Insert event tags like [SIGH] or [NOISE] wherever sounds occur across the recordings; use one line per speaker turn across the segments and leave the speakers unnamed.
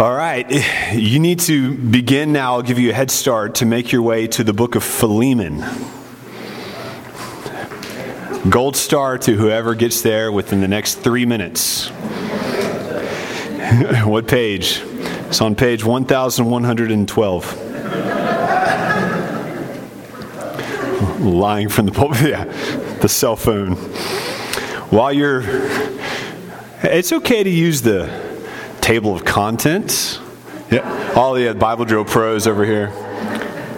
All right, you need to begin now. I'll give you a head start to make your way to the book of Philemon. Gold star to whoever gets there within the next three minutes. [LAUGHS] what page? It's on page 1112. Lying from the pulpit, [LAUGHS] yeah, the cell phone. While you're, it's okay to use the table of contents. Yeah, all the uh, Bible Drill pros over here.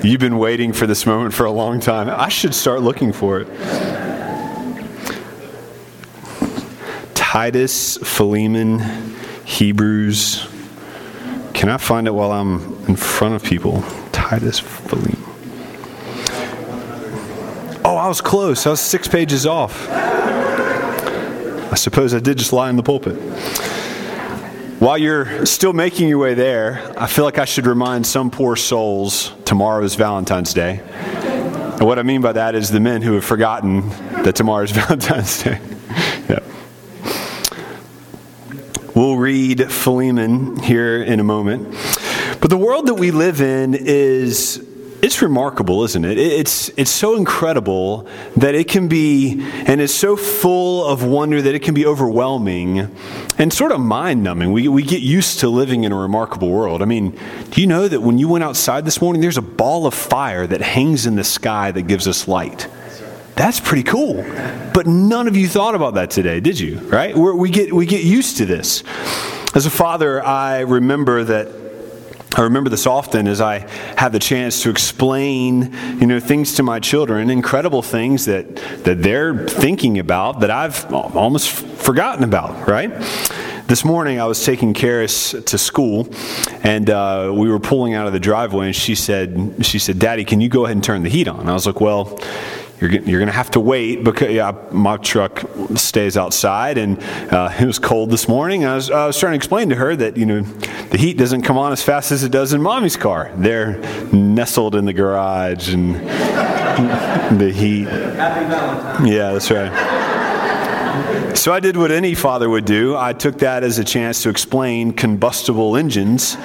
You've been waiting for this moment for a long time. I should start looking for it. Titus, Philemon, Hebrews. Can I find it while I'm in front of people? Titus, Philemon. Oh, I was close. I was six pages off. I suppose I did just lie in the pulpit. While you're still making your way there, I feel like I should remind some poor souls tomorrow is Valentine's Day. And what I mean by that is the men who have forgotten that tomorrow is [LAUGHS] Valentine's Day. yeah. We'll read Philemon here in a moment. But the world that we live in is it's remarkable, isn't it? It's, it's so incredible that it can be, and it's so full of wonder that it can be overwhelming and sort of mind numbing. We, we get used to living in a remarkable world. I mean, do you know that when you went outside this morning, there's a ball of fire that hangs in the sky that gives us light? That's pretty cool. But none of you thought about that today, did you? Right? We're, we, get, we get used to this. As a father, I remember that I remember this often as I have the chance to explain, you know, things to my children, incredible things that, that they're thinking about that I've almost forgotten about, right? This morning I was taking Karis to school, and uh, we were pulling out of the driveway, and she said, she said, Daddy, can you go ahead and turn the heat on? I was like, well, you're, you're going to have to wait because yeah, my truck stays outside and uh, it was cold this morning. I was, I was trying to explain to her that, you know, the heat doesn't come on as fast as it does in mommy's car. They're nestled in the garage and [LAUGHS] the heat. Yeah, that's right. So I did what any father would do. I took that as a chance to explain combustible engines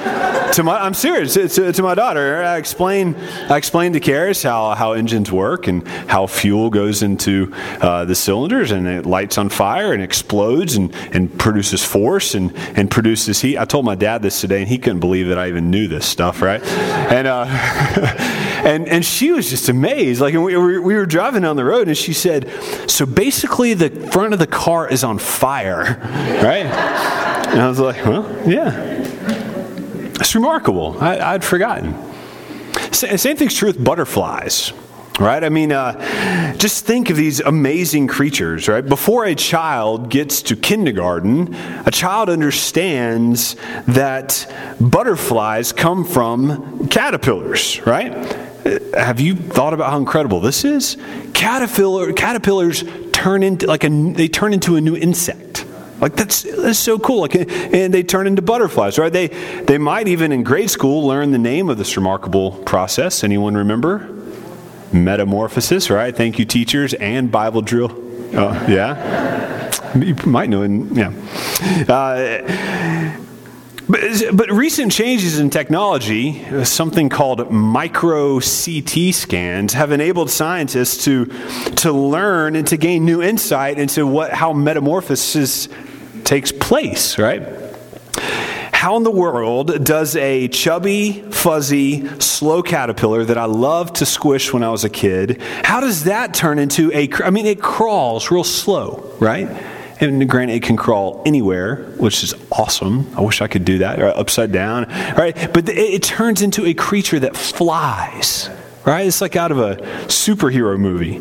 to my. I'm serious. To, to, my daughter, I explained. I explained to Karis how how engines work and how fuel goes into uh, the cylinders and it lights on fire and explodes and, and produces force and, and produces heat. I told my dad this today and he couldn't believe that I even knew this stuff. Right? And uh, [LAUGHS] and and she was just amazed. Like we, we were driving down the road and she said, "So basically, the front of the car is on fire, [LAUGHS] right?" And I was like, "Well, yeah." It's remarkable. I, would forgotten. Same thing's true with butterflies right i mean uh, just think of these amazing creatures right before a child gets to kindergarten a child understands that butterflies come from caterpillars right have you thought about how incredible this is caterpillar caterpillars turn into like a they turn into a new insect like that's that's so cool. Like, and they turn into butterflies, right? They they might even in grade school learn the name of this remarkable process. Anyone remember? Metamorphosis, right? Thank you, teachers and Bible drill. Oh, yeah, you might know. it. yeah. Uh, but, but recent changes in technology, uh, something called micro CT scans, have enabled scientists to, to learn and to gain new insight into what, how metamorphosis takes place, right? How in the world does a chubby, fuzzy, slow caterpillar that I loved to squish when I was a kid, how does that turn into a, I mean, it crawls real slow, right? And granted, it can crawl anywhere, which is awesome. I wish I could do that, or upside down, right? But it, it turns into a creature that flies, right? It's like out of a superhero movie.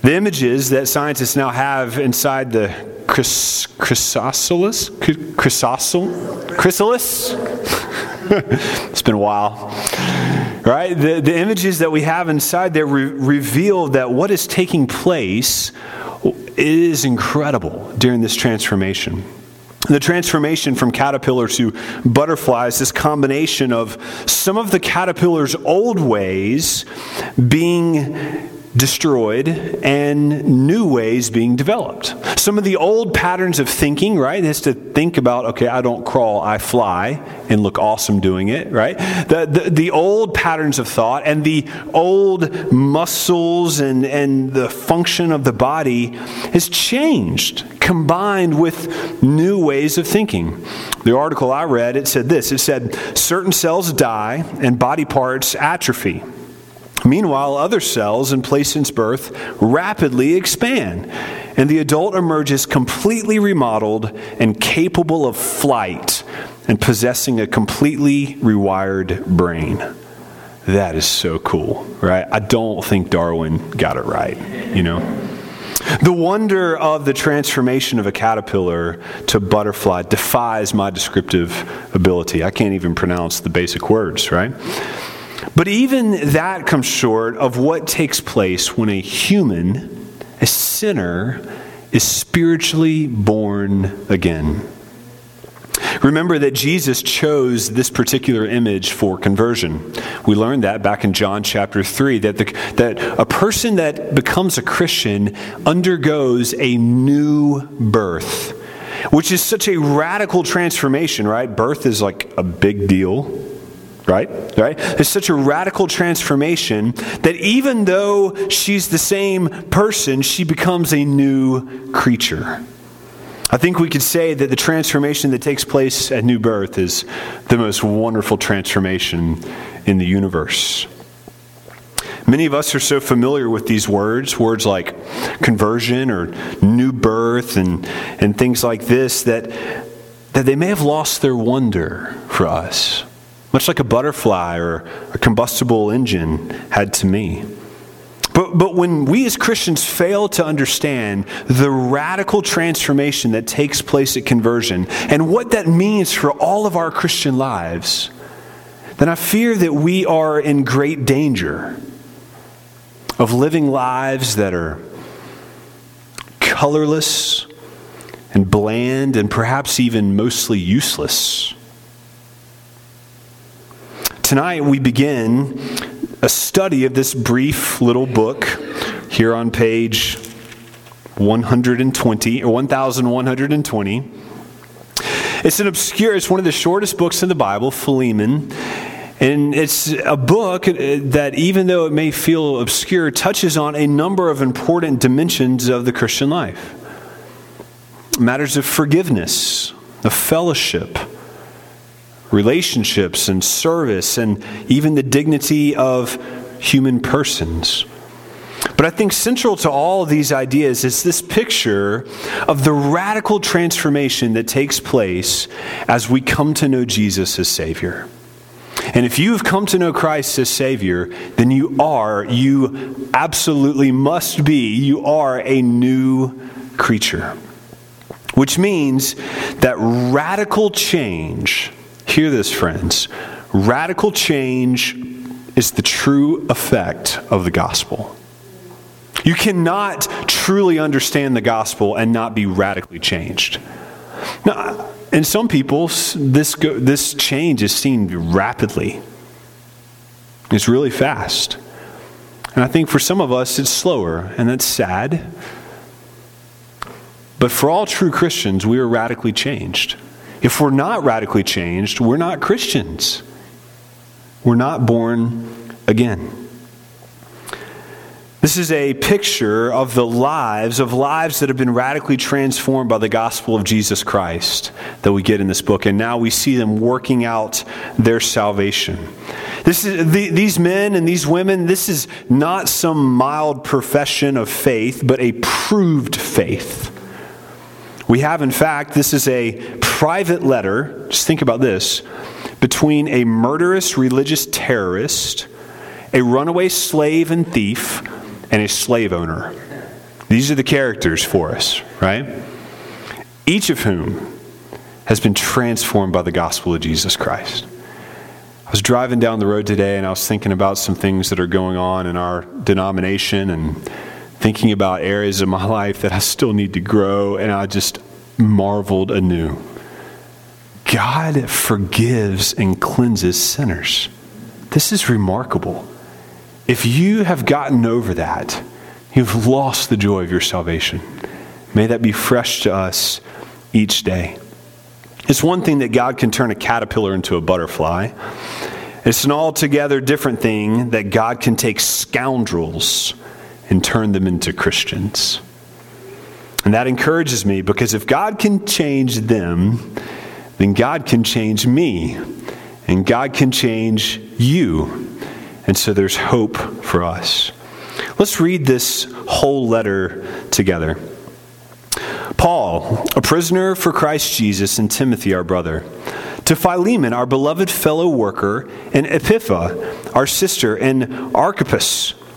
The images that scientists now have inside the chrys- chrysocelis, chrysosol, chrysalis. [LAUGHS] it's been a while, right? The, the images that we have inside there re- reveal that what is taking place is incredible during this transformation. The transformation from caterpillar to butterflies, this combination of some of the caterpillar's old ways being destroyed and new ways being developed. Some of the old patterns of thinking, right, is to think about, okay, I don't crawl, I fly, and look awesome doing it, right? The, the, the old patterns of thought and the old muscles and, and the function of the body has changed, combined with new ways of thinking. The article I read, it said this it said, certain cells die and body parts atrophy. Meanwhile, other cells in place since birth rapidly expand, and the adult emerges completely remodeled and capable of flight and possessing a completely rewired brain. That is so cool, right? I don't think Darwin got it right, you know? The wonder of the transformation of a caterpillar to butterfly defies my descriptive ability. I can't even pronounce the basic words, right? But even that comes short of what takes place when a human, a sinner, is spiritually born again. Remember that Jesus chose this particular image for conversion. We learned that back in John chapter 3 that, the, that a person that becomes a Christian undergoes a new birth, which is such a radical transformation, right? Birth is like a big deal right? Right? It's such a radical transformation that even though she's the same person, she becomes a new creature. I think we could say that the transformation that takes place at new birth is the most wonderful transformation in the universe. Many of us are so familiar with these words, words like conversion or new birth and, and things like this, that, that they may have lost their wonder for us much like a butterfly or a combustible engine had to me. But, but when we as Christians fail to understand the radical transformation that takes place at conversion and what that means for all of our Christian lives, then I fear that we are in great danger of living lives that are colorless and bland and perhaps even mostly useless. Tonight we begin a study of this brief little book here on page 120 or 1120. It's an obscure, it's one of the shortest books in the Bible, Philemon. And it's a book that, even though it may feel obscure, touches on a number of important dimensions of the Christian life matters of forgiveness, of fellowship, relationships and service and even the dignity of human persons. But I think central to all these ideas is this picture of the radical transformation that takes place as we come to know Jesus as Savior. And if you have come to know Christ as Savior, then you are, you absolutely must be, you are a new creature. Which means that radical change Hear this, friends. Radical change is the true effect of the gospel. You cannot truly understand the gospel and not be radically changed. Now, in some people, this, go, this change is seen rapidly. It's really fast. And I think for some of us, it's slower, and that's sad. But for all true Christians, we are radically changed. If we're not radically changed, we're not Christians. We're not born again. This is a picture of the lives, of lives that have been radically transformed by the gospel of Jesus Christ that we get in this book. And now we see them working out their salvation. This is, the, these men and these women, this is not some mild profession of faith, but a proved faith. We have, in fact, this is a private letter, just think about this, between a murderous religious terrorist, a runaway slave and thief, and a slave owner. These are the characters for us, right? Each of whom has been transformed by the gospel of Jesus Christ. I was driving down the road today and I was thinking about some things that are going on in our denomination and thinking about areas of my life that I still need to grow, and I just marveled anew. God forgives and cleanses sinners. This is remarkable. if you have gotten over that, you've lost the joy of your salvation. May that be fresh to us each day. It's one thing that God can turn a caterpillar into a butterfly. It's an altogether different thing that God can take scoundrels and turn them into Christians. And that encourages me because if God can change them, then God can change me. And God can change you. And so there's hope for us. Let's read this whole letter together. Paul, a prisoner for Christ Jesus, and Timothy, our brother, to Philemon, our beloved fellow worker, and Apphia, our sister, and Archippus,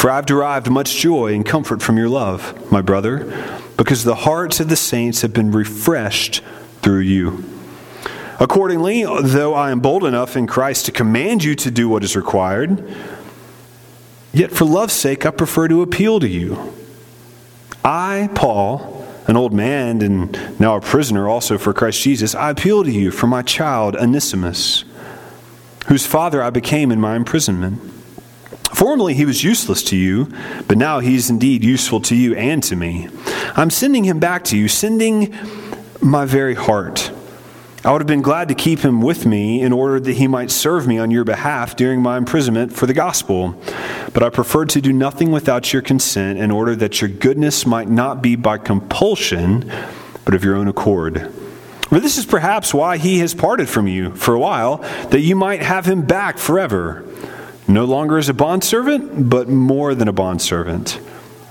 For I've derived much joy and comfort from your love, my brother because the hearts of the saints have been refreshed through you. Accordingly, though I am bold enough in Christ to command you to do what is required, yet for love's sake I prefer to appeal to you. I, Paul, an old man and now a prisoner also for Christ Jesus, I appeal to you for my child Onesimus, whose father I became in my imprisonment. Formerly he was useless to you, but now he is indeed useful to you and to me. I'm sending him back to you, sending my very heart. I would have been glad to keep him with me in order that he might serve me on your behalf during my imprisonment for the gospel. But I preferred to do nothing without your consent in order that your goodness might not be by compulsion, but of your own accord. For this is perhaps why he has parted from you for a while, that you might have him back forever no longer as a bondservant, but more than a bondservant,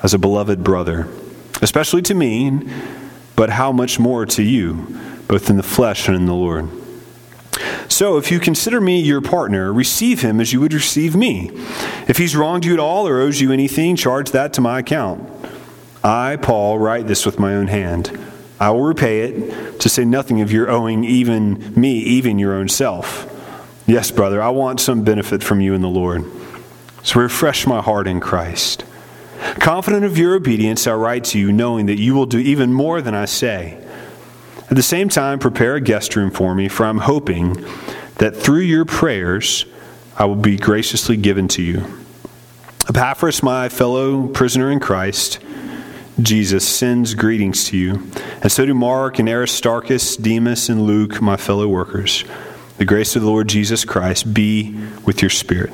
as a beloved brother, especially to me, but how much more to you, both in the flesh and in the Lord. So, if you consider me your partner, receive him as you would receive me. If he's wronged you at all or owes you anything, charge that to my account. I, Paul, write this with my own hand. I will repay it, to say nothing of your owing even me, even your own self. Yes, brother, I want some benefit from you in the Lord. So refresh my heart in Christ. Confident of your obedience, I write to you, knowing that you will do even more than I say. At the same time, prepare a guest room for me, for I'm hoping that through your prayers I will be graciously given to you. Epaphras, my fellow prisoner in Christ, Jesus sends greetings to you, and so do Mark and Aristarchus, Demas, and Luke, my fellow workers. The grace of the Lord Jesus Christ be with your spirit.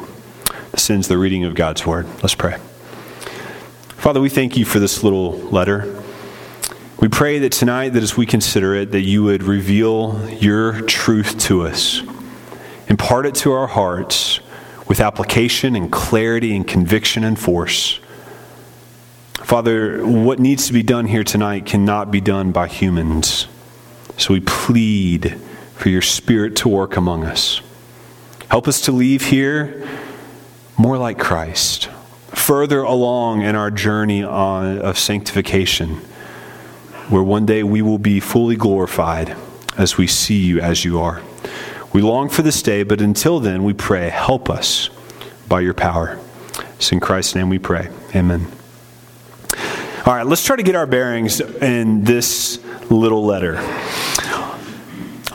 This ends the reading of God's word. Let's pray. Father, we thank you for this little letter. We pray that tonight, that as we consider it, that you would reveal your truth to us, impart it to our hearts with application and clarity and conviction and force. Father, what needs to be done here tonight cannot be done by humans. So we plead for your Spirit to work among us. Help us to leave here more like Christ, further along in our journey on, of sanctification, where one day we will be fully glorified as we see you as you are. We long for this day, but until then, we pray, help us by your power. It's in Christ's name we pray. Amen. All right, let's try to get our bearings in this little letter.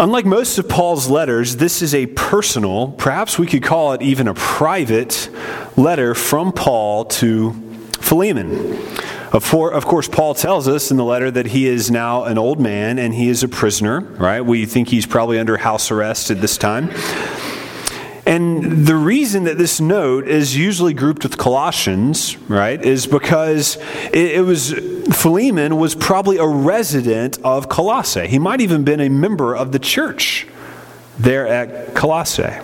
Unlike most of Paul's letters, this is a personal, perhaps we could call it even a private letter from Paul to Philemon. Of course, Paul tells us in the letter that he is now an old man and he is a prisoner, right? We think he's probably under house arrest at this time. And the reason that this note is usually grouped with Colossians, right, is because it, it, was Philemon was probably a resident of Colossae. He might even been a member of the church there at Colossae.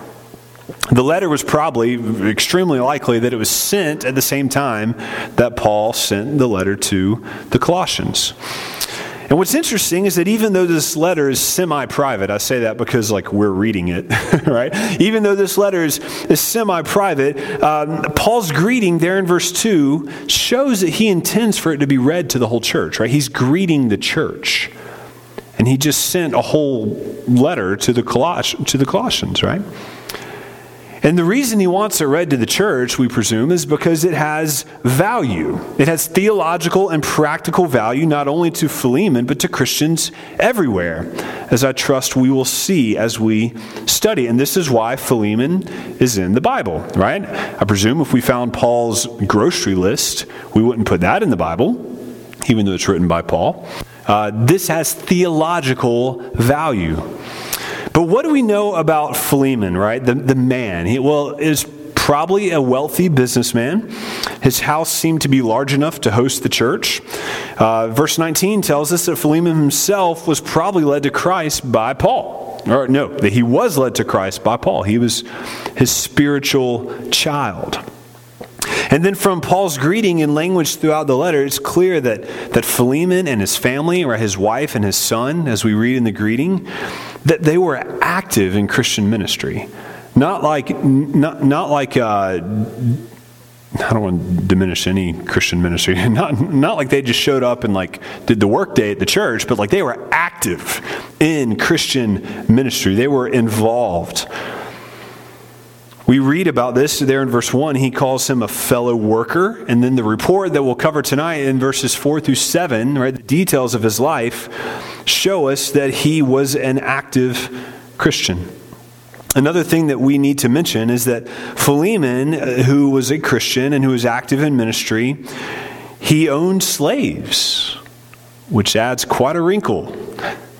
The letter was probably extremely likely that it was sent at the same time that Paul sent the letter to the Colossians. And what's interesting is that even though this letter is semi private, I say that because like we're reading it, [LAUGHS] right? Even though this letter is, is semi private, um, Paul's greeting there in verse 2 shows that he intends for it to be read to the whole church, right? He's greeting the church. And he just sent a whole letter to the, Coloss- to the Colossians, right? And the reason he wants it read to the church, we presume, is because it has value. It has theological and practical value, not only to Philemon, but to Christians everywhere, as I trust we will see as we study. And this is why Philemon is in the Bible, right? I presume if we found Paul's grocery list, we wouldn't put that in the Bible, even though it's written by Paul. Uh, this has theological value. But what do we know about Philemon, right? The, the man. He, well, is probably a wealthy businessman. His house seemed to be large enough to host the church. Uh, verse 19 tells us that Philemon himself was probably led to Christ by Paul. Or no, that he was led to Christ by Paul. He was his spiritual child. And then from Paul's greeting and language throughout the letter, it's clear that, that Philemon and his family, or his wife and his son, as we read in the greeting, that they were active in Christian ministry. Not like, not, not like, uh, I don't want to diminish any Christian ministry. [LAUGHS] Not, not like they just showed up and like did the work day at the church, but like they were active in Christian ministry. They were involved. We read about this there in verse 1. He calls him a fellow worker. And then the report that we'll cover tonight in verses 4 through 7, right, the details of his life, show us that he was an active Christian. Another thing that we need to mention is that Philemon, uh, who was a Christian and who was active in ministry, he owned slaves, which adds quite a wrinkle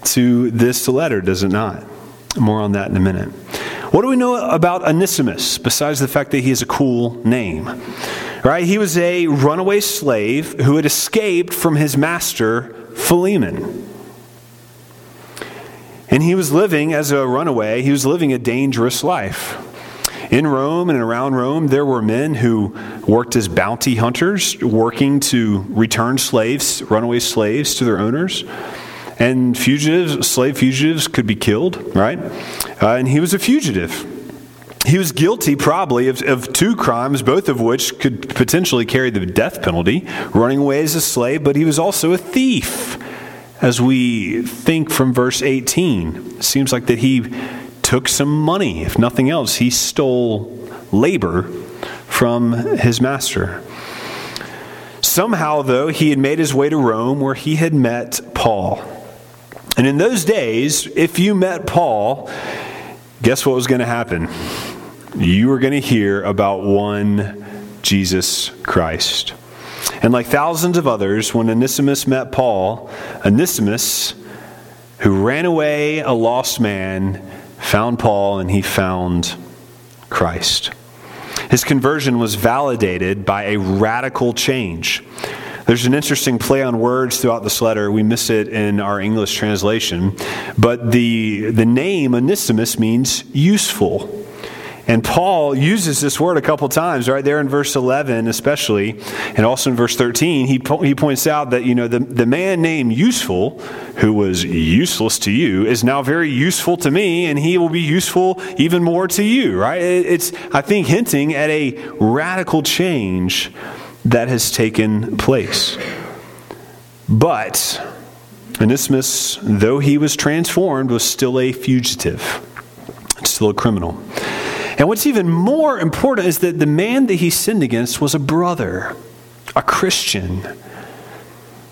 to this letter, does it not? More on that in a minute. What do we know about Onesimus besides the fact that he has a cool name? Right? He was a runaway slave who had escaped from his master, Philemon. And he was living as a runaway, he was living a dangerous life. In Rome and around Rome, there were men who worked as bounty hunters, working to return slaves, runaway slaves, to their owners. And fugitives, slave fugitives, could be killed, right? Uh, and he was a fugitive. He was guilty, probably, of, of two crimes, both of which could potentially carry the death penalty running away as a slave, but he was also a thief. As we think from verse 18, it seems like that he took some money. If nothing else, he stole labor from his master. Somehow, though, he had made his way to Rome where he had met Paul. And in those days, if you met Paul, guess what was going to happen? You were going to hear about one Jesus Christ. And like thousands of others, when Onesimus met Paul, Onesimus, who ran away a lost man, found Paul and he found Christ. His conversion was validated by a radical change. There's an interesting play on words throughout this letter. We miss it in our English translation. But the, the name Onesimus means useful. And Paul uses this word a couple times, right there in verse 11, especially, and also in verse 13. He, po- he points out that, you know, the, the man named Useful, who was useless to you, is now very useful to me, and he will be useful even more to you, right? It's, I think, hinting at a radical change that has taken place. But Onesimus, though he was transformed, was still a fugitive, still a criminal. And what's even more important is that the man that he sinned against was a brother, a Christian.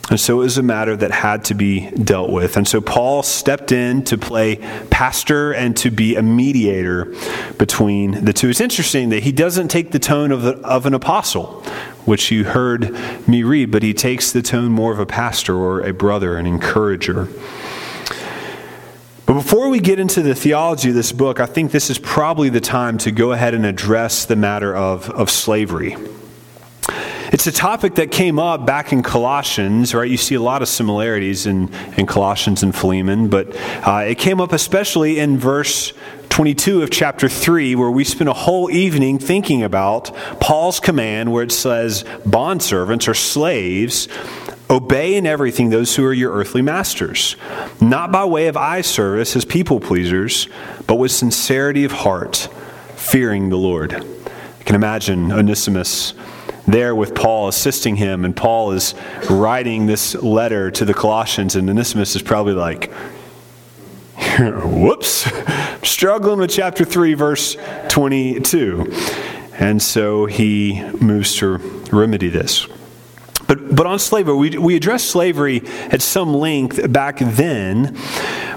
And so it was a matter that had to be dealt with. And so Paul stepped in to play pastor and to be a mediator between the two. It's interesting that he doesn't take the tone of, the, of an apostle, which you heard me read, but he takes the tone more of a pastor or a brother, an encourager. But before we get into the theology of this book, I think this is probably the time to go ahead and address the matter of, of slavery. It's a topic that came up back in Colossians, right? You see a lot of similarities in, in Colossians and Philemon, but uh, it came up especially in verse 22 of chapter 3, where we spent a whole evening thinking about Paul's command, where it says bondservants or slaves Obey in everything those who are your earthly masters, not by way of eye service as people pleasers, but with sincerity of heart, fearing the Lord. I can imagine Onesimus there with Paul assisting him, and Paul is writing this letter to the Colossians, and Onesimus is probably like, [LAUGHS] whoops, [LAUGHS] struggling with chapter 3, verse 22. And so he moves to remedy this. But, but on slavery, we, we addressed slavery at some length back then.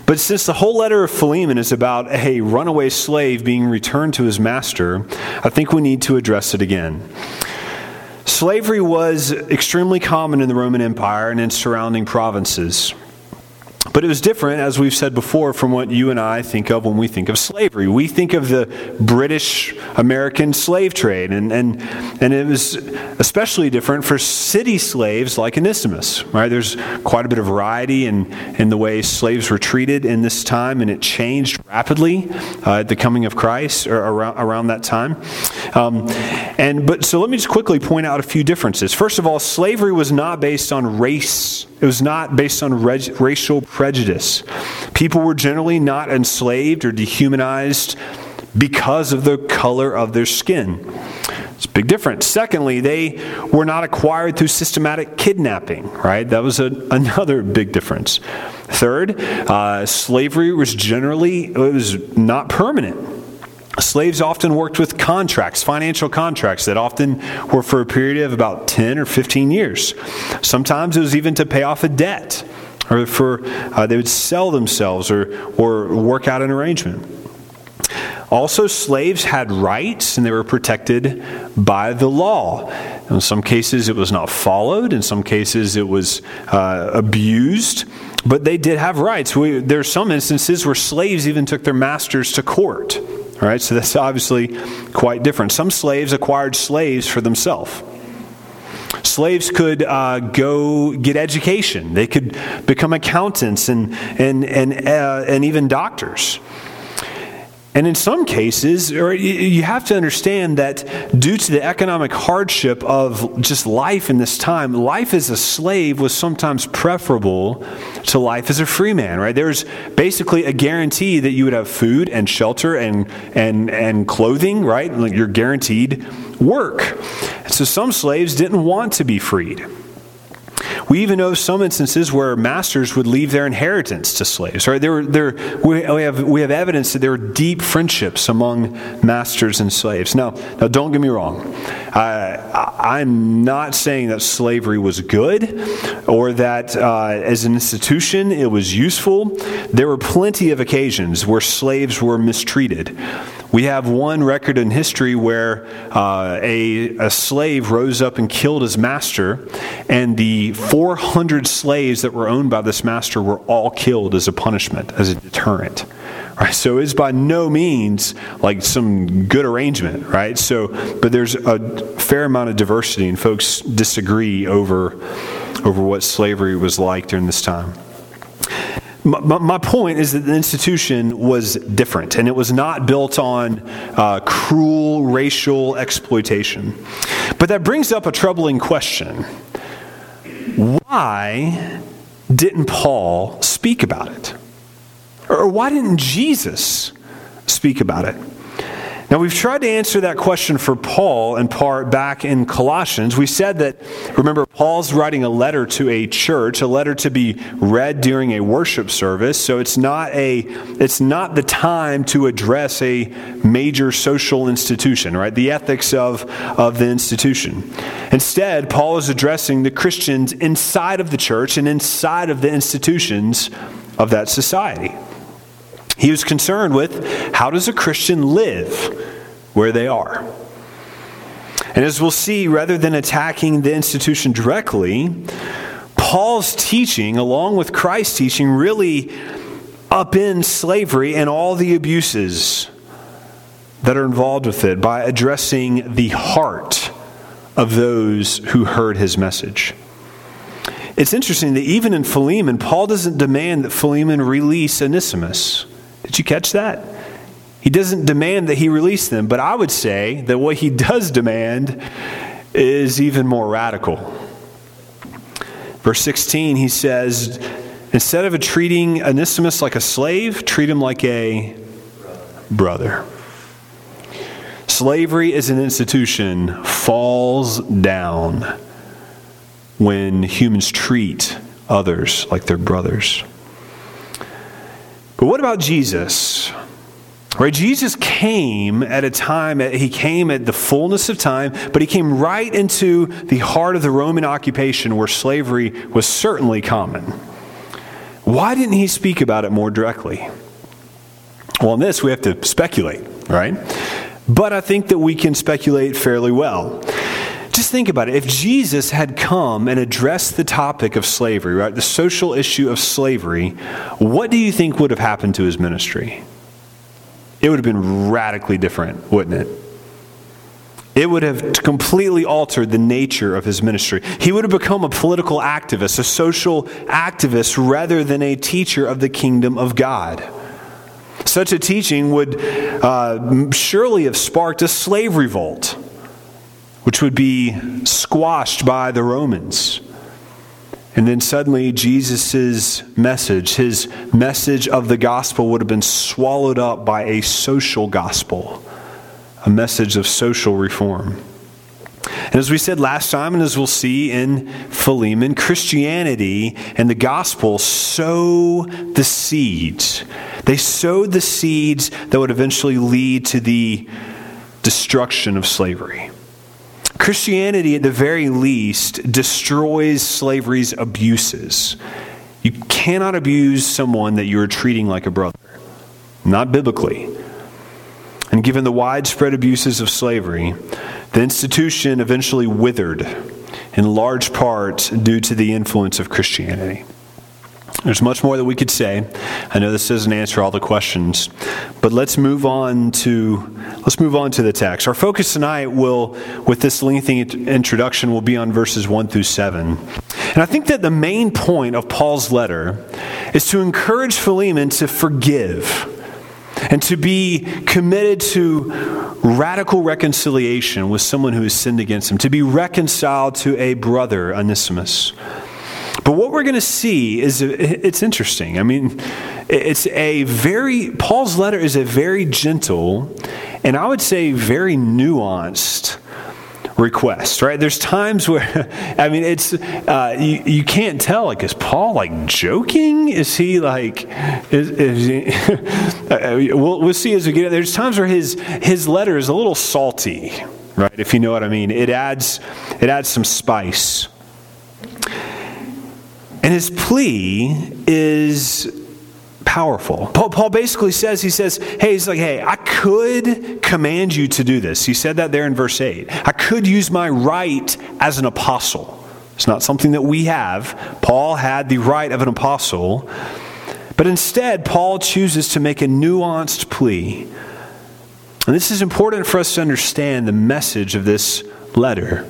But since the whole letter of Philemon is about a runaway slave being returned to his master, I think we need to address it again. Slavery was extremely common in the Roman Empire and in surrounding provinces. But it was different, as we've said before, from what you and I think of when we think of slavery. We think of the British American slave trade, and, and, and it was especially different for city slaves like Onesimus. Right? There's quite a bit of variety in, in the way slaves were treated in this time, and it changed rapidly uh, at the coming of Christ or around, around that time. Um, and but so let me just quickly point out a few differences. First of all, slavery was not based on race it was not based on reg- racial prejudice. People were generally not enslaved or dehumanized because of the color of their skin. It's a big difference. Secondly, they were not acquired through systematic kidnapping, right? That was a, [LAUGHS] another big difference. Third, uh, slavery was generally it was not permanent. Slaves often worked with contracts, financial contracts that often were for a period of about 10 or 15 years. Sometimes it was even to pay off a debt, or for uh, they would sell themselves or, or work out an arrangement. Also, slaves had rights and they were protected by the law. In some cases, it was not followed, in some cases, it was uh, abused, but they did have rights. We, there are some instances where slaves even took their masters to court. All right, so that's obviously quite different. Some slaves acquired slaves for themselves. Slaves could uh, go get education. They could become accountants and, and, and, uh, and even doctors. And in some cases, you have to understand that due to the economic hardship of just life in this time, life as a slave was sometimes preferable to life as a free man, right? There's basically a guarantee that you would have food and shelter and, and, and clothing, right? You're guaranteed work. So some slaves didn't want to be freed. We even know some instances where masters would leave their inheritance to slaves. Right? There were, there, we, have, we have evidence that there were deep friendships among masters and slaves. Now, now don't get me wrong. I, am not saying that slavery was good or that uh, as an institution it was useful. There were plenty of occasions where slaves were mistreated. We have one record in history where uh, a, a slave rose up and killed his master, and the 400 slaves that were owned by this master were all killed as a punishment, as a deterrent. Right, so it's by no means like some good arrangement, right? So, but there's a fair amount of diversity, and folks disagree over over what slavery was like during this time. My, my, point is that the institution was different, and it was not built on uh, cruel racial exploitation. But that brings up a troubling question why didn't Paul speak about it? Or why didn't Jesus speak about it? Now, we've tried to answer that question for Paul in part back in Colossians. We said that, remember, Paul's writing a letter to a church, a letter to be read during a worship service. So it's not, a, it's not the time to address a major social institution, right? The ethics of, of the institution. Instead, Paul is addressing the Christians inside of the church and inside of the institutions of that society. He was concerned with how does a Christian live where they are? And as we'll see, rather than attacking the institution directly, Paul's teaching, along with Christ's teaching, really upends slavery and all the abuses that are involved with it by addressing the heart of those who heard his message. It's interesting that even in Philemon, Paul doesn't demand that Philemon release Onesimus. Did you catch that? He doesn't demand that he release them, but I would say that what he [LAUGHS] does demand is even more radical. Verse 16, he says, Instead of treating Onesimus like a slave, treat him like a brother. Slavery as an institution falls down when humans treat others like their brothers. But what about Jesus? Right? Jesus came at a time, he came at the fullness of time, but he came right into the heart of the Roman occupation where slavery was certainly common. Why didn't he speak about it more directly? Well, on this, we have to speculate, right? But I think that we can speculate fairly well. Just think about it. If Jesus had come and addressed the topic of slavery, right, the social issue of slavery, what do you think would have happened to his ministry? It would have been radically different, wouldn't it? It would have completely altered the nature of his ministry. He would have become a political activist, a social activist, rather than a teacher of the kingdom of God. Such a teaching would uh, surely have sparked a slave revolt, which would be squashed by the Romans. And then suddenly, Jesus' message, his message of the gospel, would have been swallowed up by a social gospel, a message of social reform. And as we said last time, and as we'll see in Philemon, Christianity and the gospel sow the seeds. They sowed the seeds that would eventually lead to the destruction of slavery. Christianity, at the very least, destroys slavery's abuses. You cannot abuse someone that you are treating like a brother, not biblically. And given the widespread abuses of slavery, the institution eventually withered, in large part due to the influence of Christianity. There's much more that we could say. I know this doesn't answer all the questions, but let's move on to let's move on to the text. Our focus tonight will, with this lengthy introduction, will be on verses one through seven. And I think that the main point of Paul's letter is to encourage Philemon to forgive and to be committed to radical reconciliation with someone who has sinned against him, to be reconciled to a brother, Onesimus. But what we're going to see is it's interesting. I mean, it's a very, Paul's letter is a very gentle and I would say very nuanced request, right? There's times where, [LAUGHS] I mean, it's, uh, you, you can't tell, like, is Paul, like, joking? Is he, like, is, is he, [LAUGHS] uh, we'll, we'll see as we get there. There's times where his, his letter is a little salty, right? If you know what I mean. It adds, it adds some spice. And his plea is powerful. Paul, basically says, he says, hey, he's like, hey, I could command you to do this. He said that there in verse 8. I could use my right as an apostle. It's not something that we have. Paul had the right of an apostle. But instead, Paul chooses to make a nuanced plea. And this is important for us to understand the message of this letter.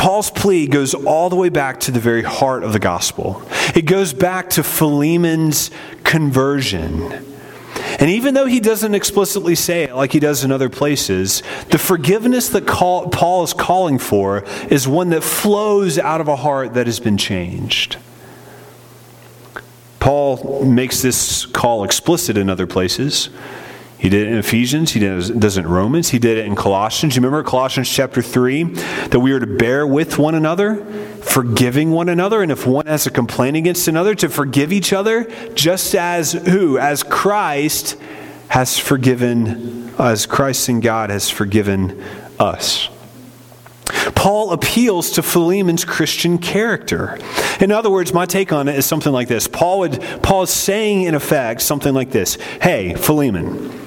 Paul's plea goes all the way back to the very heart of the gospel. It goes back to Philemon's conversion. And even though he doesn't explicitly say it like he does in other places, the forgiveness that Paul is calling for is one that flows out of a heart that has been changed. Paul makes this call explicit in other places. He did it in Ephesians. He does, it in Romans. He did it in Colossians. You remember Colossians chapter 3 that we are to bear with one another, forgiving one another. And if one has a complaint against another, to forgive each other, just as who? As Christ has forgiven, as Christ and God has forgiven us. Paul appeals to Philemon's Christian character. In other words, my take on it is something like this. Paul would Paul is saying in effect something like this. Hey, Philemon,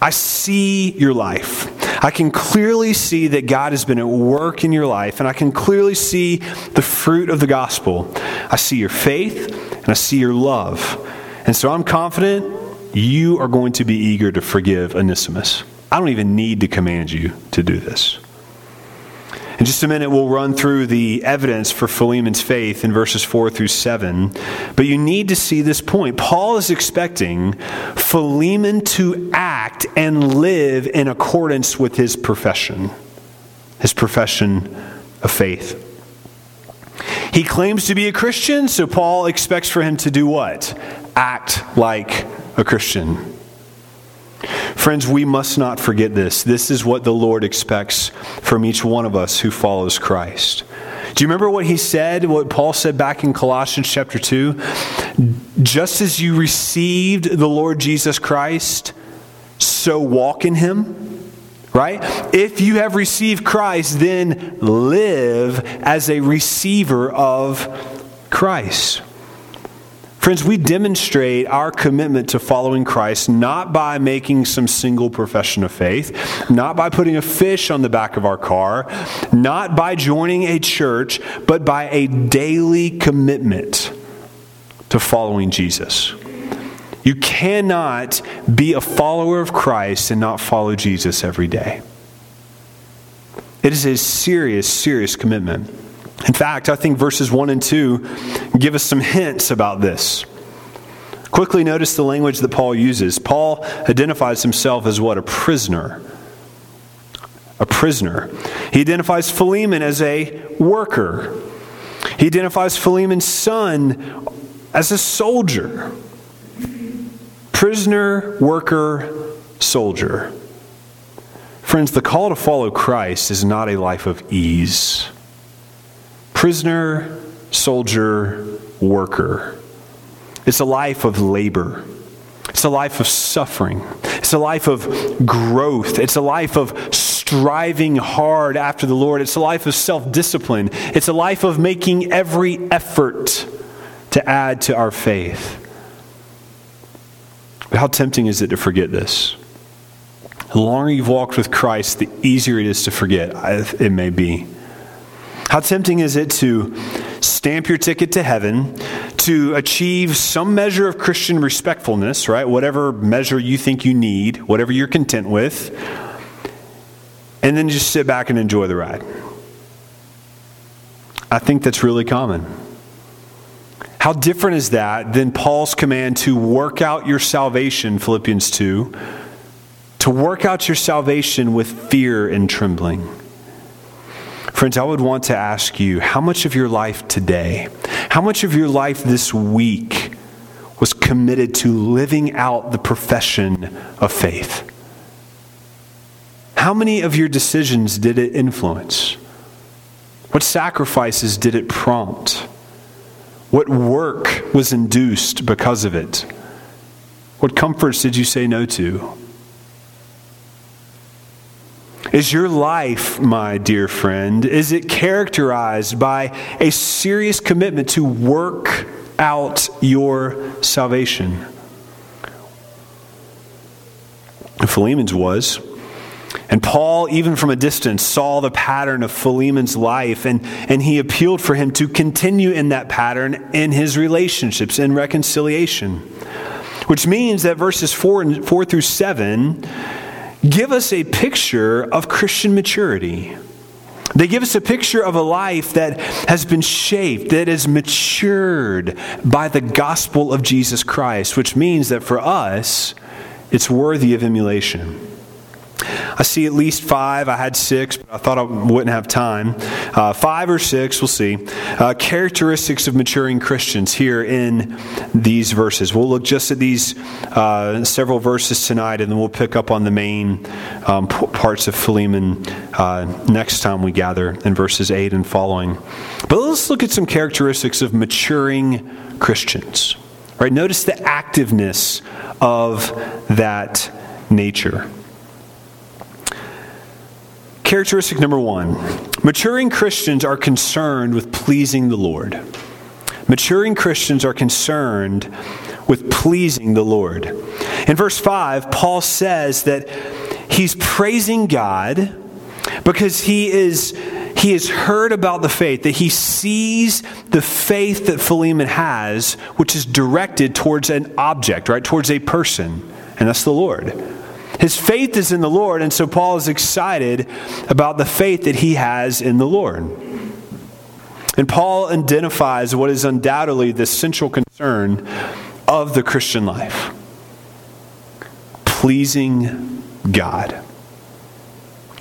I see your life. I can clearly see that God has been at work in your life, and I can clearly see the fruit of the gospel. I see your faith, and I see your love. And so I'm confident you are going to be eager to forgive Onesimus. I don't even need to command you to do this. In just a minute, we'll run through the evidence for Philemon's faith in verses 4 through 7. But you need to see this point. Paul is expecting Philemon to act and live in accordance with his profession, his profession of faith. He claims to be a Christian, so Paul expects for him to do what? Act like a Christian. Friends, we must not forget this. This is what the Lord expects from each one of us who follows Christ. Do you remember what he said, what Paul said back in Colossians chapter 2? Just as you received the Lord Jesus Christ, so walk in him. Right? If you have received Christ, then live as a receiver of Christ. Friends, we demonstrate our commitment to following Christ not by making some single profession of faith, not by putting a fish on the back of our car, not by joining a church, but by a daily commitment to following Jesus. You cannot be a follower of Christ and not follow Jesus every day. It is a serious, serious commitment. In fact, I think verses 1 and 2 give us some hints about this. Quickly notice the language that Paul uses. Paul identifies himself as what? A prisoner. A prisoner. He identifies Philemon as a worker. He identifies Philemon's son as a soldier. Prisoner, worker, soldier. Friends, the call to follow Christ is not a life of ease prisoner, soldier, worker. It's a life of labor. It's a life of suffering. It's a life of growth. It's a life of striving hard after the Lord. It's a life of self discipline. It's a life of making every effort to add to our faith. But how tempting is it to forget this? The longer you've walked with Christ, the easier it is to forget, it may be. How tempting is it to stamp your ticket to heaven, to achieve some measure of Christian respectfulness, right? Whatever measure you think you need, whatever you're content with, and then just sit back and enjoy the ride. I think that's really common. How different is that than Paul's command to work out your salvation, Philippians 2, to work out your salvation with fear and trembling? Friends, I would want to ask you how much of your life today, how much of your life this week was committed to living out the profession of faith? How many of your decisions did it influence? What sacrifices did it prompt? What work was induced because of it? What comforts did you say no to? Is your life, my dear friend, is it characterized by a serious commitment to work out your salvation? Philemon's was. And Paul, even from a distance, saw the pattern of Philemon's life, and, and he appealed for him to continue in that pattern in his relationships, in reconciliation. Which means that verses 4, and, 4 through 7 give us a picture of Christian maturity. They give us a picture of a life that has been shaped, that is matured by the gospel of Jesus Christ, which means that for us, it's worthy of emulation. I see at least five. I had six, but I thought I wouldn't have time. Uh, five or six, we'll see. Uh, characteristics of maturing Christians here in these verses. We'll look just at these uh, several verses tonight, and then we'll pick up on the main um, parts of Philemon uh, next time we gather in verses 8 and following. But let's look at some characteristics of maturing Christians. Right? Notice the activeness of that nature. Characteristic number one maturing Christians are concerned with pleasing the Lord. Maturing Christians are concerned with pleasing the Lord. In verse 5, Paul says that he's praising God because he is he has heard about the faith, that he sees the faith that Philemon has, which is directed towards an object, right? Towards a person, and that's the Lord. His faith is in the Lord, and so Paul is excited about the faith that he has in the Lord. And Paul identifies what is undoubtedly the central concern of the Christian life pleasing God.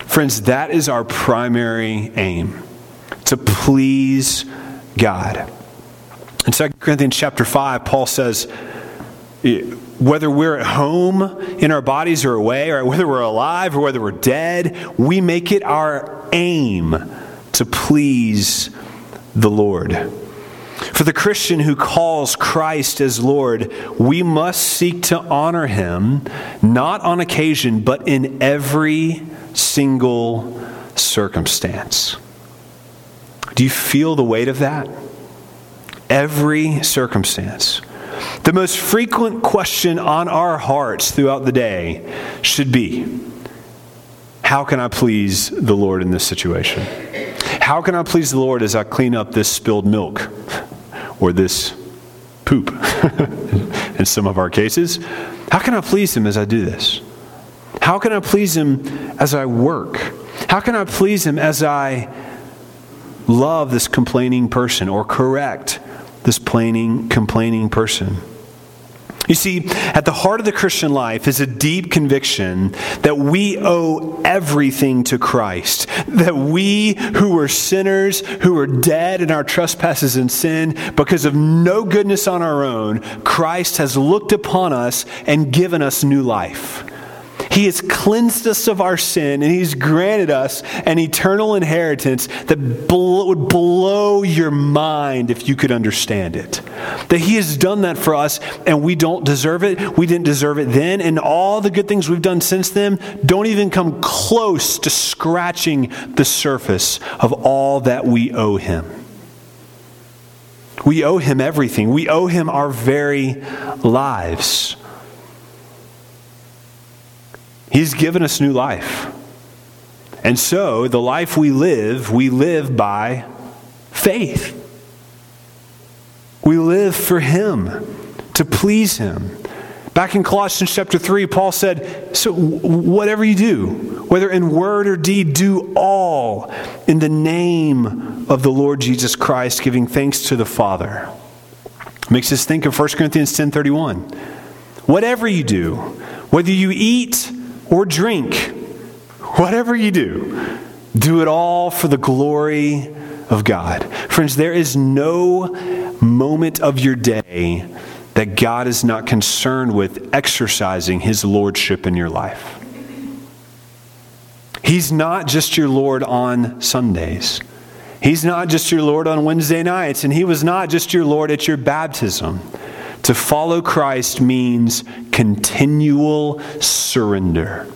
Friends, that is our primary aim to please God. In 2 Corinthians chapter 5, Paul says, whether we're at home in our bodies or away, or whether we're alive or whether we're dead, we make it our aim to please the Lord. For the Christian who calls Christ as Lord, we must seek to honor him, not on occasion, but in every single circumstance. Do you feel the weight of that? Every circumstance. The most frequent question on our hearts throughout the day should be How can I please the Lord in this situation? How can I please the Lord as I clean up this spilled milk or this poop [LAUGHS] in some of our cases? How can I please Him as I do this? How can I please Him as I work? How can I please Him as I love this complaining person or correct this complaining, complaining person? You see, at the heart of the Christian life is a deep conviction that we owe everything to Christ. That we who were sinners, who were dead in our trespasses and sin, because of no goodness on our own, Christ has looked upon us and given us new life. He has cleansed us of our sin and He's granted us an eternal inheritance that would blow your mind if you could understand it. That He has done that for us and we don't deserve it. We didn't deserve it then, and all the good things we've done since then don't even come close to scratching the surface of all that we owe Him. We owe Him everything, we owe Him our very lives. He's given us new life. And so, the life we live, we live by faith. We live for Him, to please Him. Back in Colossians chapter 3, Paul said, So, whatever you do, whether in word or deed, do all in the name of the Lord Jesus Christ, giving thanks to the Father. Makes us think of 1 Corinthians 10 31. Whatever you do, whether you eat or drink, whatever you do, do it all for the glory of God. Friends, there is no moment of your day that God is not concerned with exercising his lordship in your life. He's not just your Lord on Sundays. He's not just your Lord on Wednesday nights, and He was not just your Lord at your baptism. To follow Christ means continual surrender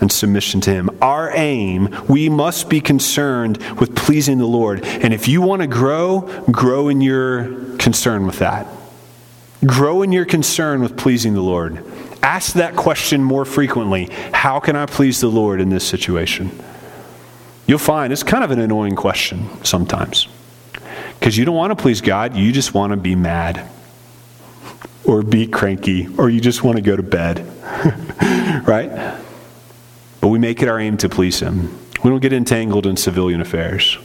and submission to Him. Our aim, we must be concerned with pleasing the Lord. And if you want to grow, grow in your concern with that. Grow in your concern with pleasing the Lord. Ask that question more frequently How can I please the Lord in this situation? You'll find it's kind of an annoying question sometimes. Because you don't want to please God, you just want to be mad or be cranky, or you just want to go to bed, [LAUGHS] right? But we make it our aim to please Him. We don't get entangled in civilian affairs,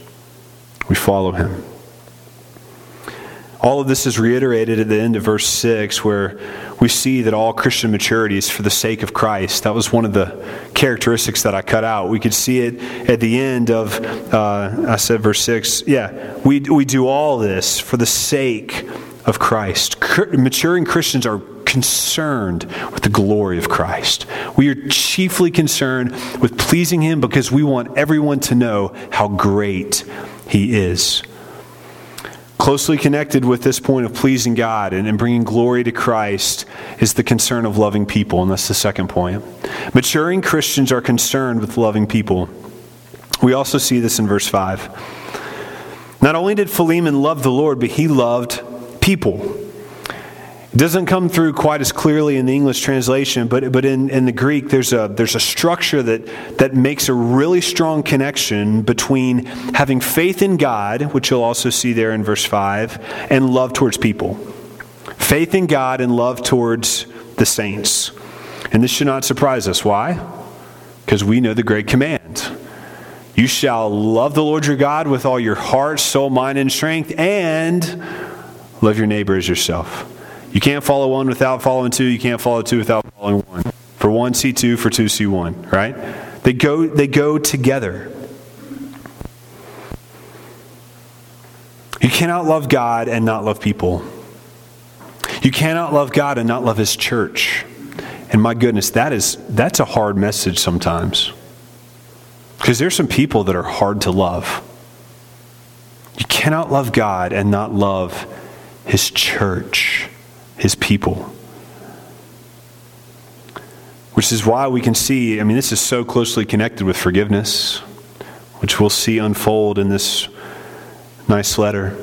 we follow Him. All of this is reiterated at the end of verse 6, where we see that all Christian maturity is for the sake of Christ. That was one of the characteristics that I cut out. We could see it at the end of, uh, I said verse 6. Yeah, we, we do all this for the sake of Christ. Maturing Christians are concerned with the glory of Christ. We are chiefly concerned with pleasing Him because we want everyone to know how great He is. Closely connected with this point of pleasing God and, and bringing glory to Christ is the concern of loving people, and that's the second point. Maturing Christians are concerned with loving people. We also see this in verse 5. Not only did Philemon love the Lord, but he loved people. It doesn't come through quite as clearly in the English translation, but, but in, in the Greek, there's a, there's a structure that, that makes a really strong connection between having faith in God, which you'll also see there in verse 5, and love towards people. Faith in God and love towards the saints. And this should not surprise us. Why? Because we know the great command. You shall love the Lord your God with all your heart, soul, mind, and strength, and Love your neighbor as yourself. You can't follow one without following two. You can't follow two without following one. For one, see two. For two, see one. Right? They go. They go together. You cannot love God and not love people. You cannot love God and not love his church. And my goodness, that is that's a hard message sometimes. Because there's some people that are hard to love. You cannot love God and not love his church, his people. Which is why we can see, I mean, this is so closely connected with forgiveness, which we'll see unfold in this nice letter.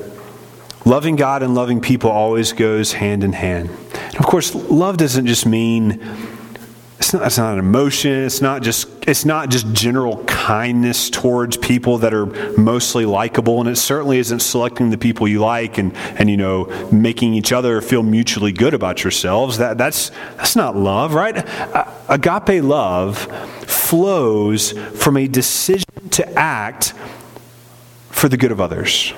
Loving God and loving people always goes hand in hand. And of course, love doesn't just mean it's not, it's not an emotion. It's not just it's not just general kindness towards people that are mostly likable, and it certainly isn't selecting the people you like and and you know making each other feel mutually good about yourselves. That that's that's not love, right? Agape love flows from a decision to act for the good of others.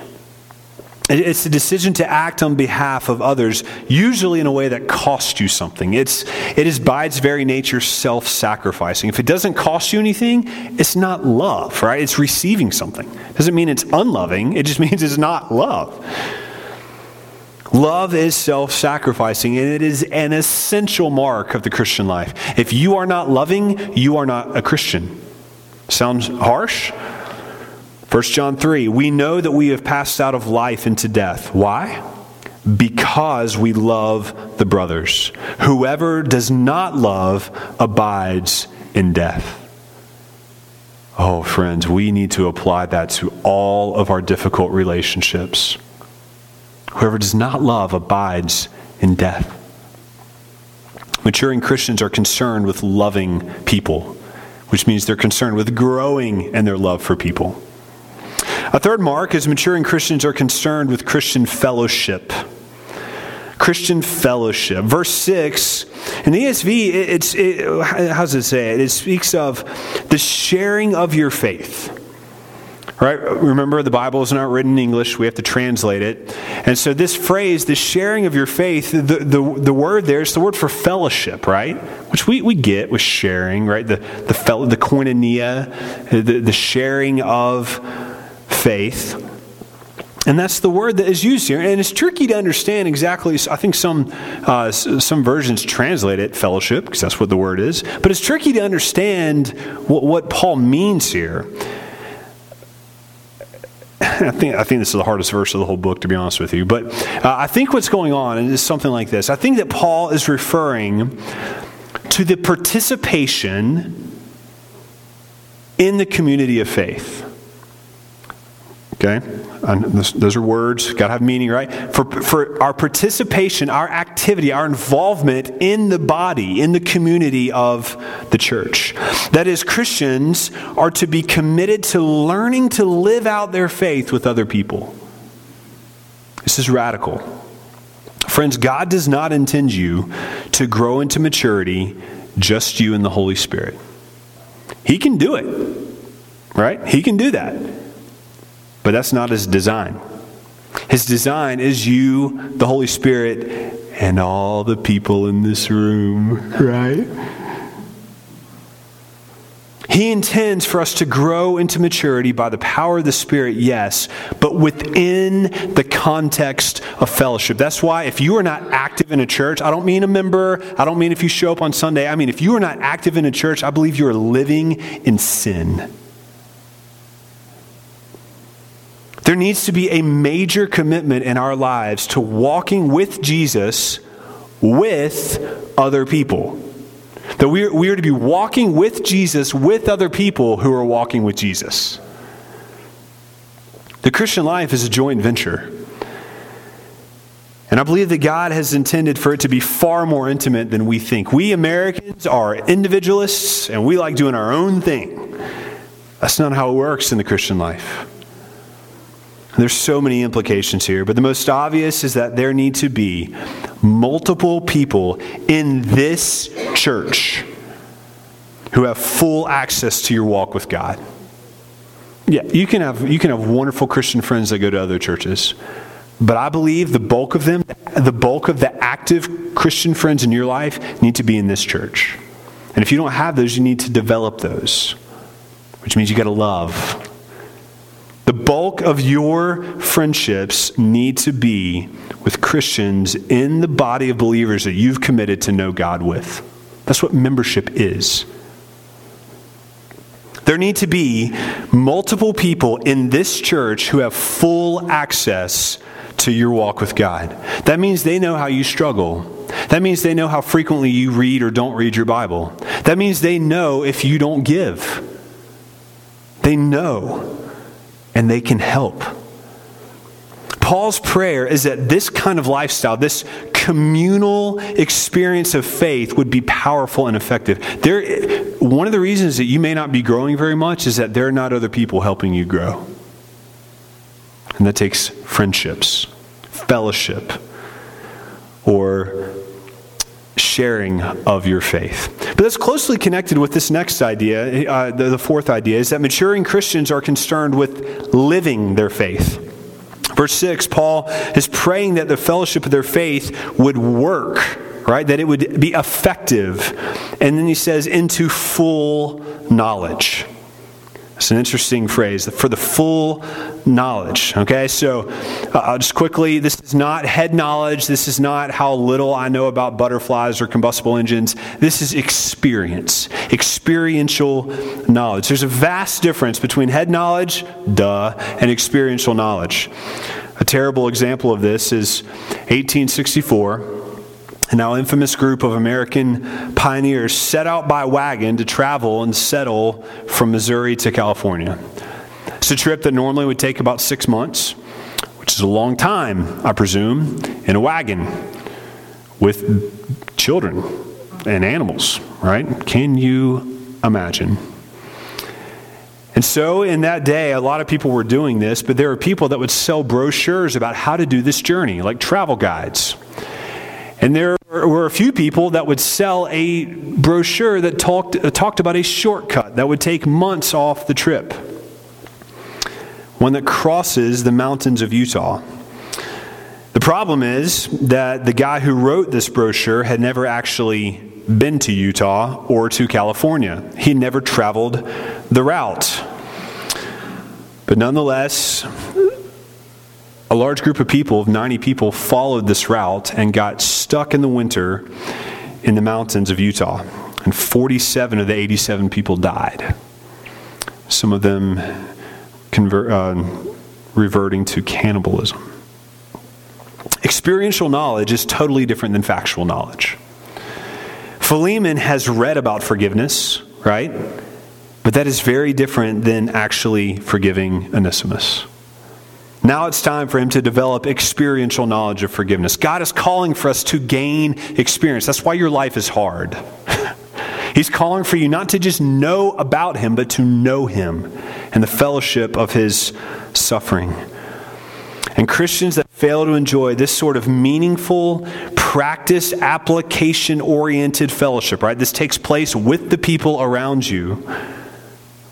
It's a decision to act on behalf of others, usually in a way that costs you something. It's, it is by its very nature self sacrificing. If it doesn't cost you anything, it's not love, right? It's receiving something. It doesn't mean it's unloving, it just [LAUGHS] means it's not love. Love is self sacrificing, and it is an essential mark of the Christian life. If you are not loving, you are not a Christian. Sounds harsh? 1 John 3 We know that we have passed out of life into death. Why? Because we love the brothers. Whoever does not love abides in death. Oh, friends, we need to apply that to all of our difficult relationships. Whoever does not love abides in death. Maturing Christians are concerned with loving people, which means they're concerned with growing in their love for people. A third mark is maturing Christians are concerned with Christian fellowship. Christian fellowship. Verse 6, in the ESV, it's, it, how does it say it? It speaks of the sharing of your faith. Right? Remember, the Bible is not written in English. We have to translate it. And so, this phrase, the sharing of your faith, the, the, the word there is the word for fellowship, right? Which we, we get with sharing, right? The, the, the koinonia, the, the sharing of faith. And that's the word that is used here. And it's tricky to understand exactly. I think some, uh, some versions translate it fellowship, because that's what the word is. But it's tricky to understand what, what Paul means here. [LAUGHS] I think, I think this is the hardest verse of the whole book, to be honest with you. But uh, I think what's going on is something like this. I think that Paul is referring to the participation in the community of faith. Okay? those are words, got to have meaning, right? For, for our participation, our activity, our involvement in the body, in the community of the church. That is, Christians are to be committed to learning to live out their faith with other people. This is radical. Friends, God does not intend you to grow into maturity just you and the Holy Spirit. He can do it, right? He can do that. But that's not his design. His design is you, the Holy Spirit, and all the people in this room, [LAUGHS] right? He intends for us to grow into maturity by the power of the Spirit, yes, but within the context of fellowship. That's why if you are not active in a church, I don't mean a member, I don't mean if you show up on Sunday, I mean if you are not active in a church, I believe you are living in sin. There needs to be a major commitment in our lives to walking with Jesus with other people. That we are, we are to be walking with Jesus with other people who are walking with Jesus. The Christian life is a joint venture. And I believe that God has intended for it to be far more intimate than we think. We Americans are individualists and we like doing our own thing. That's not how it works in the Christian life. There's so many implications here, but the most obvious is that there need to be multiple people in this church who have full access to your walk with God. Yeah, you can have you can have wonderful Christian friends that go to other churches. But I believe the bulk of them, the bulk of the active Christian friends in your life need to be in this church. And if you don't have those, you need to develop those. Which means you got to love bulk of your friendships need to be with Christians in the body of believers that you've committed to know God with. That's what membership is. There need to be multiple people in this church who have full access to your walk with God. That means they know how you struggle. That means they know how frequently you read or don't read your Bible. That means they know if you don't give. They know and they can help. Paul's prayer is that this kind of lifestyle, this communal experience of faith, would be powerful and effective. There, one of the reasons that you may not be growing very much is that there are not other people helping you grow. And that takes friendships, fellowship, or sharing of your faith. But that's closely connected with this next idea. Uh, the, the fourth idea is that maturing Christians are concerned with living their faith. Verse 6, Paul is praying that the fellowship of their faith would work, right? That it would be effective. And then he says, into full knowledge. It's an interesting phrase for the full knowledge. Okay, so uh, I'll just quickly this is not head knowledge. This is not how little I know about butterflies or combustible engines. This is experience, experiential knowledge. There's a vast difference between head knowledge, duh, and experiential knowledge. A terrible example of this is 1864 now infamous group of American pioneers set out by wagon to travel and settle from Missouri to California. It's a trip that normally would take about six months, which is a long time, I presume, in a wagon with children and animals, right? Can you imagine? And so, in that day, a lot of people were doing this, but there were people that would sell brochures about how to do this journey, like travel guides. And there were a few people that would sell a brochure that talked, uh, talked about a shortcut that would take months off the trip, one that crosses the mountains of Utah. The problem is that the guy who wrote this brochure had never actually been to Utah or to California. He never traveled the route. But nonetheless, a large group of people, of 90 people, followed this route and got stuck in the winter in the mountains of Utah. And 47 of the 87 people died. Some of them convert, uh, reverting to cannibalism. Experiential knowledge is totally different than factual knowledge. Philemon has read about forgiveness, right? But that is very different than actually forgiving Onesimus. Now it's time for him to develop experiential knowledge of forgiveness. God is calling for us to gain experience. That's why your life is hard. [LAUGHS] He's calling for you not to just know about him, but to know him and the fellowship of his suffering. And Christians that fail to enjoy this sort of meaningful, practice, application oriented fellowship, right? This takes place with the people around you.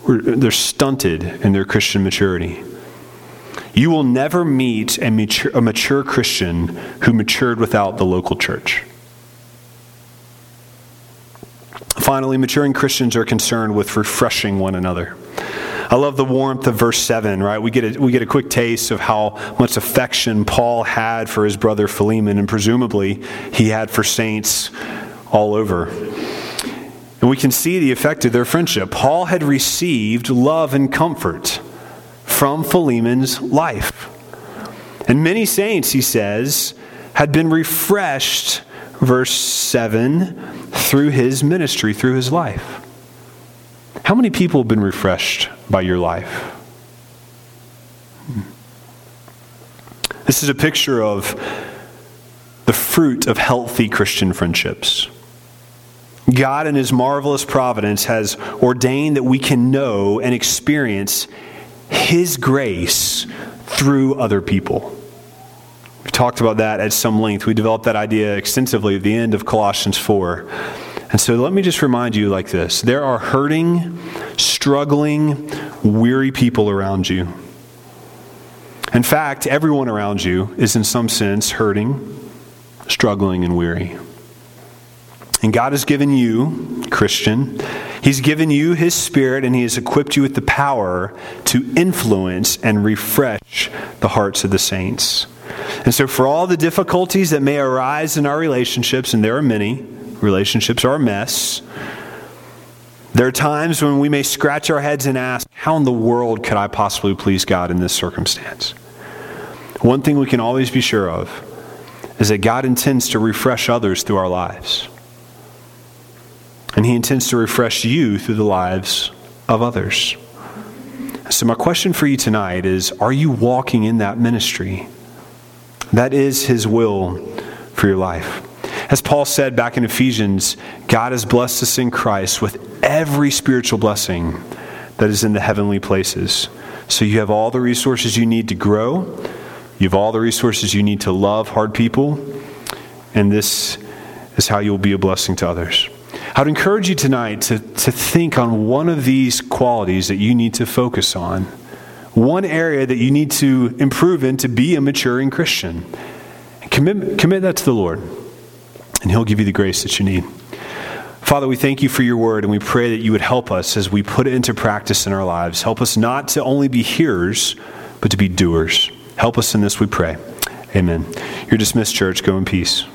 They're stunted in their Christian maturity. You will never meet a mature, a mature Christian who matured without the local church. Finally, maturing Christians are concerned with refreshing one another. I love the warmth of verse 7, right? We get, a, we get a quick taste of how much affection Paul had for his brother Philemon, and presumably he had for saints all over. And we can see the effect of their friendship. Paul had received love and comfort from Philemon's life. And many saints, he says, had been refreshed, verse 7, through his ministry, through his life. How many people have been refreshed by your life? Hmm. This is a picture of the fruit of healthy Christian friendships. God, in His marvelous providence, has ordained that we can know and experience his grace through other people. We've talked about that at some length. We developed that idea extensively at the end of Colossians 4. And so let me just remind you like this there are hurting, struggling, weary people around you. In fact, everyone around you is in some sense hurting, struggling, and weary. And God has given you, Christian, He's given you His Spirit and He has equipped you with the power to influence and refresh the hearts of the saints. And so, for all the difficulties that may arise in our relationships, and there are many, relationships are a mess. There are times when we may scratch our heads and ask, How in the world could I possibly please God in this circumstance? One thing we can always be sure of is that God intends to refresh others through our lives. And He intends to refresh you through the lives of others. So, my question for you tonight is Are you walking in that ministry? That is His will for your life. As Paul said back in Ephesians, God has blessed us in Christ with every spiritual blessing that is in the heavenly places. So you have all the resources you need to grow, you have all the resources you need to love hard people, and this is how you will be a blessing to others. I would encourage you tonight to, to think on one of these qualities that you need to focus on, one area that you need to improve in to be a maturing Christian. Commit, commit that to the Lord, and He'll give you the grace that you need. Father, we thank you for your word, and we pray that you would help us as we put it into practice in our lives. Help us not to only be hearers, but to be doers. Help us in this, we pray. Amen. You're dismissed, church. Go in peace.